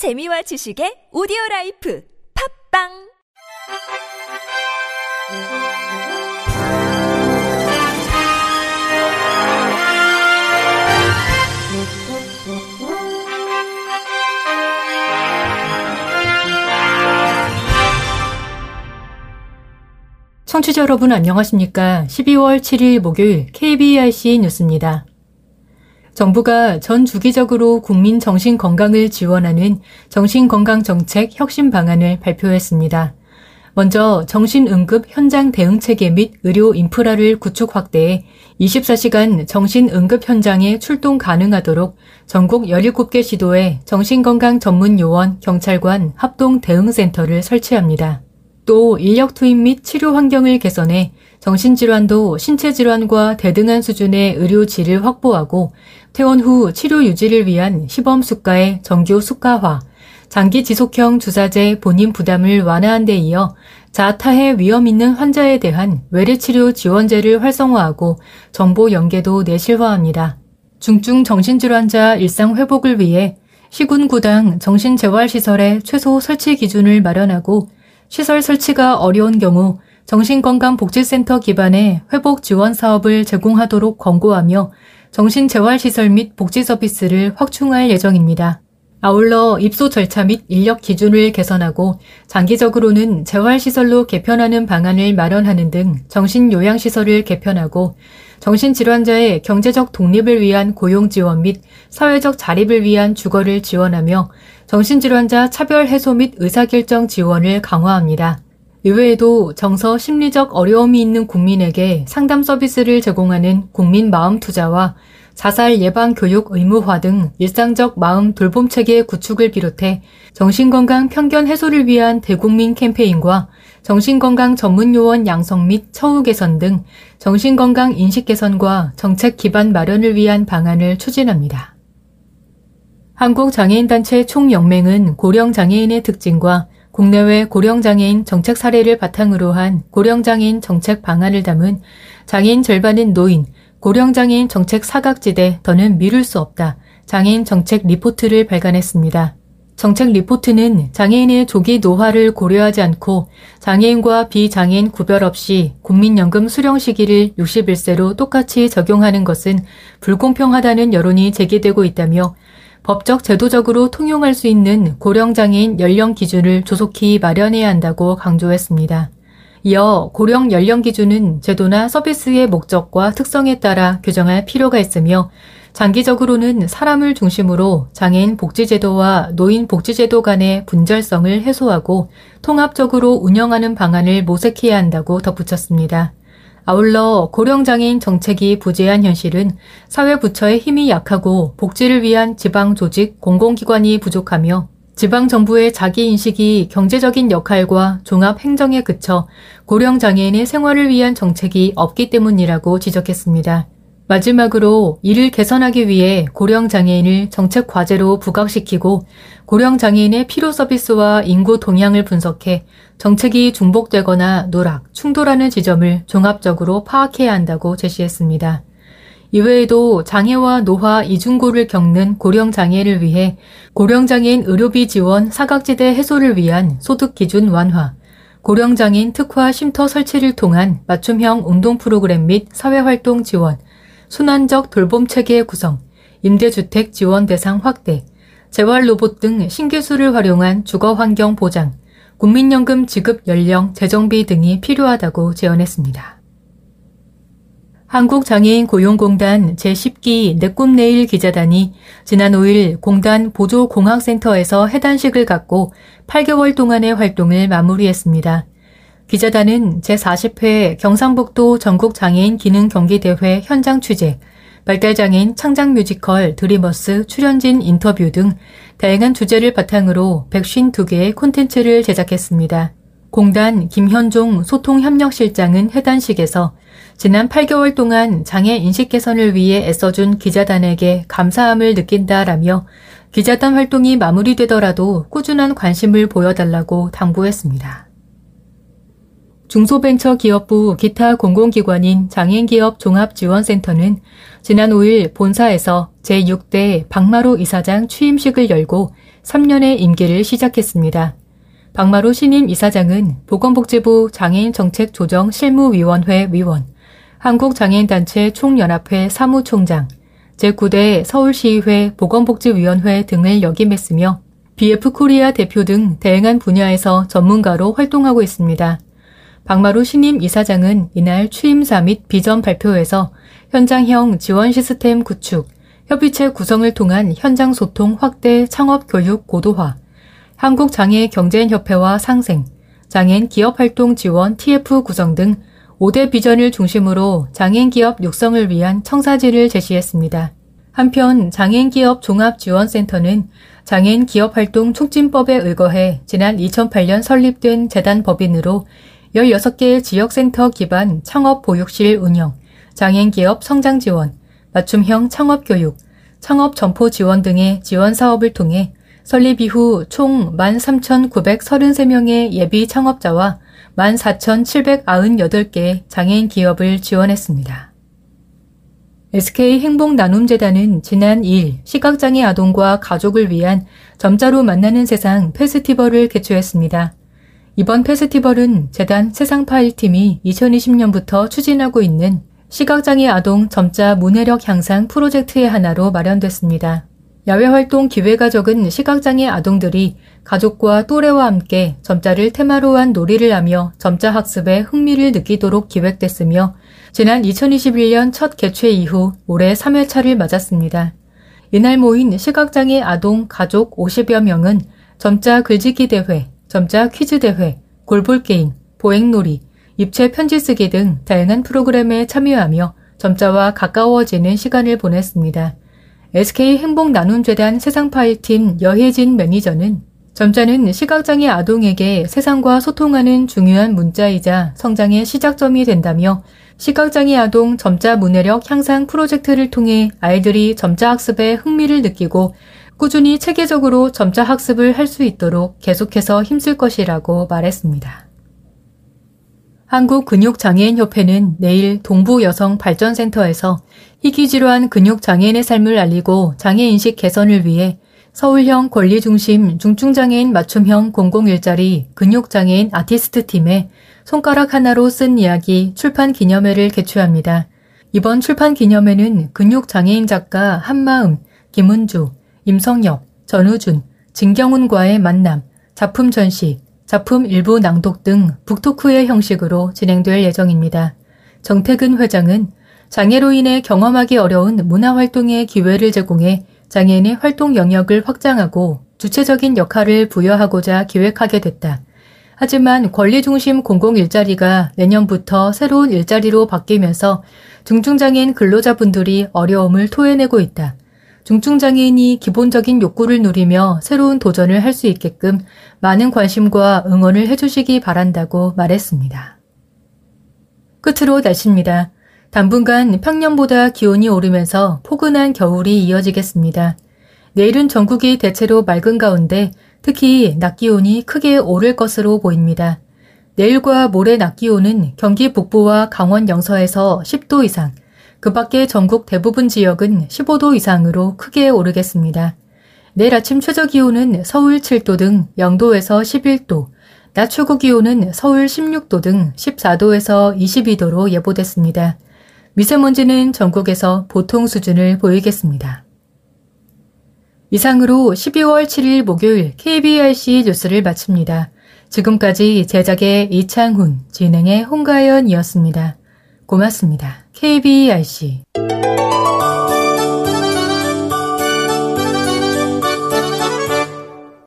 재미와 지식의 오디오 라이프 팝빵 청취자 여러분 안녕하십니까? 12월 7일 목요일 KBRC 뉴스입니다. 정부가 전 주기적으로 국민 정신 건강을 지원하는 정신건강정책 혁신 방안을 발표했습니다. 먼저 정신응급 현장 대응 체계 및 의료 인프라를 구축 확대해 24시간 정신응급 현장에 출동 가능하도록 전국 17개 시도에 정신건강 전문 요원, 경찰관 합동 대응센터를 설치합니다. 또 인력 투입 및 치료 환경을 개선해 정신질환도 신체질환과 대등한 수준의 의료 질을 확보하고 퇴원 후 치료 유지를 위한 시범 수가의 정규 수가화, 장기 지속형 주사제 본인 부담을 완화한 데 이어 자타해 위험 있는 환자에 대한 외래치료 지원제를 활성화하고 정보 연계도 내실화합니다. 중증 정신질환자 일상 회복을 위해 시군구당 정신재활시설의 최소 설치 기준을 마련하고 시설 설치가 어려운 경우 정신건강복지센터 기반의 회복 지원 사업을 제공하도록 권고하며 정신재활시설 및 복지 서비스를 확충할 예정입니다. 아울러 입소 절차 및 인력 기준을 개선하고 장기적으로는 재활시설로 개편하는 방안을 마련하는 등 정신요양시설을 개편하고 정신질환자의 경제적 독립을 위한 고용 지원 및 사회적 자립을 위한 주거를 지원하며 정신질환자 차별 해소 및 의사결정 지원을 강화합니다. 이외에도 정서 심리적 어려움이 있는 국민에게 상담 서비스를 제공하는 국민 마음 투자와 자살 예방 교육 의무화 등 일상적 마음 돌봄 체계 구축을 비롯해 정신건강 편견 해소를 위한 대국민 캠페인과 정신건강 전문 요원 양성 및 처우 개선 등 정신건강 인식 개선과 정책 기반 마련을 위한 방안을 추진합니다. 한국장애인단체 총연맹은 고령장애인의 특징과 국내외 고령장애인 정책 사례를 바탕으로 한 고령장애인 정책 방안을 담은 장애인 절반은 노인, 고령장애인 정책 사각지대 더는 미룰 수 없다. 장애인 정책 리포트를 발간했습니다. 정책 리포트는 장애인의 조기 노화를 고려하지 않고 장애인과 비장애인 구별 없이 국민연금 수령 시기를 61세로 똑같이 적용하는 것은 불공평하다는 여론이 제기되고 있다며 법적 제도적으로 통용할 수 있는 고령장애인 연령 기준을 조속히 마련해야 한다고 강조했습니다. 이어 고령 연령 기준은 제도나 서비스의 목적과 특성에 따라 규정할 필요가 있으며 장기적으로는 사람을 중심으로 장애인 복지제도와 노인 복지제도 간의 분절성을 해소하고 통합적으로 운영하는 방안을 모색해야 한다고 덧붙였습니다. 아울러 고령장애인 정책이 부재한 현실은 사회 부처의 힘이 약하고 복지를 위한 지방 조직, 공공기관이 부족하며 지방 정부의 자기 인식이 경제적인 역할과 종합 행정에 그쳐 고령 장애인의 생활을 위한 정책이 없기 때문이라고 지적했습니다. 마지막으로 이를 개선하기 위해 고령 장애인을 정책 과제로 부각시키고 고령 장애인의 필요 서비스와 인구 동향을 분석해 정책이 중복되거나 누락, 충돌하는 지점을 종합적으로 파악해야 한다고 제시했습니다. 이외에도 장애와 노화 이중고를 겪는 고령장애를 위해 고령장애인 의료비 지원 사각지대 해소를 위한 소득기준 완화, 고령장애인 특화 쉼터 설치를 통한 맞춤형 운동 프로그램 및 사회활동 지원, 순환적 돌봄 체계 구성, 임대주택 지원 대상 확대, 재활 로봇 등 신기술을 활용한 주거 환경 보장, 국민연금 지급 연령 재정비 등이 필요하다고 제언했습니다. 한국장애인 고용공단 제10기 내꿈 내일 기자단이 지난 5일 공단 보조공학센터에서 해단식을 갖고 8개월 동안의 활동을 마무리했습니다. 기자단은 제40회 경상북도 전국장애인 기능 경기대회 현장 취재, 발달장애인 창작 뮤지컬 드리머스 출연진 인터뷰 등 다양한 주제를 바탕으로 152개의 콘텐츠를 제작했습니다. 공단 김현종 소통협력실장은 해단식에서 지난 8개월 동안 장애 인식 개선을 위해 애써준 기자단에게 감사함을 느낀다라며 기자단 활동이 마무리되더라도 꾸준한 관심을 보여달라고 당부했습니다. 중소벤처기업부 기타 공공기관인 장애인기업 종합지원센터는 지난 5일 본사에서 제6대 박마루 이사장 취임식을 열고 3년의 임기를 시작했습니다. 박마루 신임 이사장은 보건복지부 장애인정책조정실무위원회 위원, 한국장애인단체 총연합회 사무총장, 제9대 서울시의회 보건복지위원회 등을 역임했으며 BF코리아 대표 등 다양한 분야에서 전문가로 활동하고 있습니다. 박마루 신임 이사장은 이날 취임사 및 비전 발표에서 현장형 지원 시스템 구축, 협의체 구성을 통한 현장 소통 확대 창업 교육 고도화, 한국장애경제인협회와 상생, 장애인 기업활동 지원 TF 구성 등 5대 비전을 중심으로 장애인 기업 육성을 위한 청사진을 제시했습니다. 한편 장애인 기업 종합지원센터는 장애인 기업활동 촉진법에 의거해 지난 2008년 설립된 재단 법인으로 16개 지역센터 기반 창업 보육실 운영, 장애인 기업 성장 지원, 맞춤형 창업 교육, 창업 점포 지원 등의 지원 사업을 통해 설립 이후 총 13,933명의 예비 창업자와 14,798개의 장애인 기업을 지원했습니다. SK 행복 나눔 재단은 지난 2일 시각장애 아동과 가족을 위한 점자로 만나는 세상 페스티벌을 개최했습니다. 이번 페스티벌은 재단 세상파일팀이 2020년부터 추진하고 있는 시각장애 아동 점자 문해력 향상 프로젝트의 하나로 마련됐습니다. 야외 활동 기회가 적은 시각장애 아동들이 가족과 또래와 함께 점자를 테마로 한 놀이를 하며 점자 학습에 흥미를 느끼도록 기획됐으며 지난 2021년 첫 개최 이후 올해 3회차를 맞았습니다. 이날 모인 시각장애 아동 가족 50여 명은 점자 글짓기 대회, 점자 퀴즈 대회, 골볼 게임, 보행놀이, 입체 편지 쓰기 등 다양한 프로그램에 참여하며 점자와 가까워지는 시간을 보냈습니다. SK 행복 나눔 재단 세상 파일 팀 여혜진 매니저는 점자는 시각장애 아동에게 세상과 소통하는 중요한 문자이자 성장의 시작점이 된다며 시각장애 아동 점자 문해력 향상 프로젝트를 통해 아이들이 점자 학습에 흥미를 느끼고 꾸준히 체계적으로 점자 학습을 할 수 있도록 계속해서 힘쓸 것이라고 말했습니다. 한국근육장애인협회는 내일 동부여성발전센터에서 희귀질환 근육장애인의 삶을 알리고 장애인식 개선을 위해 서울형 권리중심 중증장애인 맞춤형 공공일자리 근육장애인 아티스트 팀의 손가락 하나로 쓴 이야기 출판 기념회를 개최합니다. 이번 출판 기념회는 근육장애인 작가 한마음, 김은주, 임성혁, 전우준, 진경훈과의 만남, 작품 전시, 작품 일부 낭독 등 북토크의 형식으로 진행될 예정입니다. 정태근 회장은 장애로 인해 경험하기 어려운 문화활동의 기회를 제공해 장애인의 활동 영역을 확장하고 주체적인 역할을 부여하고자 기획하게 됐다. 하지만 권리중심 공공 일자리가 내년부터 새로운 일자리로 바뀌면서 중증장애인 근로자분들이 어려움을 토해내고 있다. 중증장애인이 기본적인 욕구를 누리며 새로운 도전을 할 수 있게끔 많은 관심과 응원을 해주시기 바란다고 말했습니다. 끝으로 날씨입니다. 당분간 평년보다 기온이 오르면서 포근한 겨울이 이어지겠습니다. 내일은 전국이 대체로 맑은 가운데 특히 낮 기온이 크게 오를 것으로 보입니다. 내일과 모레 낮 기온은 경기 북부와 강원 영서에서 10도 이상, 그 밖에 전국 대부분 지역은 15도 이상으로 크게 오르겠습니다. 내일 아침 최저 기온은 서울 7도 등 영도에서 11도, 낮 최고 기온은 서울 16도 등 14도에서 22도로 예보됐습니다. 미세먼지는 전국에서 보통 수준을 보이겠습니다. 이상으로 12월 7일 목요일 KBRC 뉴스를 마칩니다. 지금까지 제작의 이창훈, 진행의 홍가연이었습니다. 고맙습니다. KBRC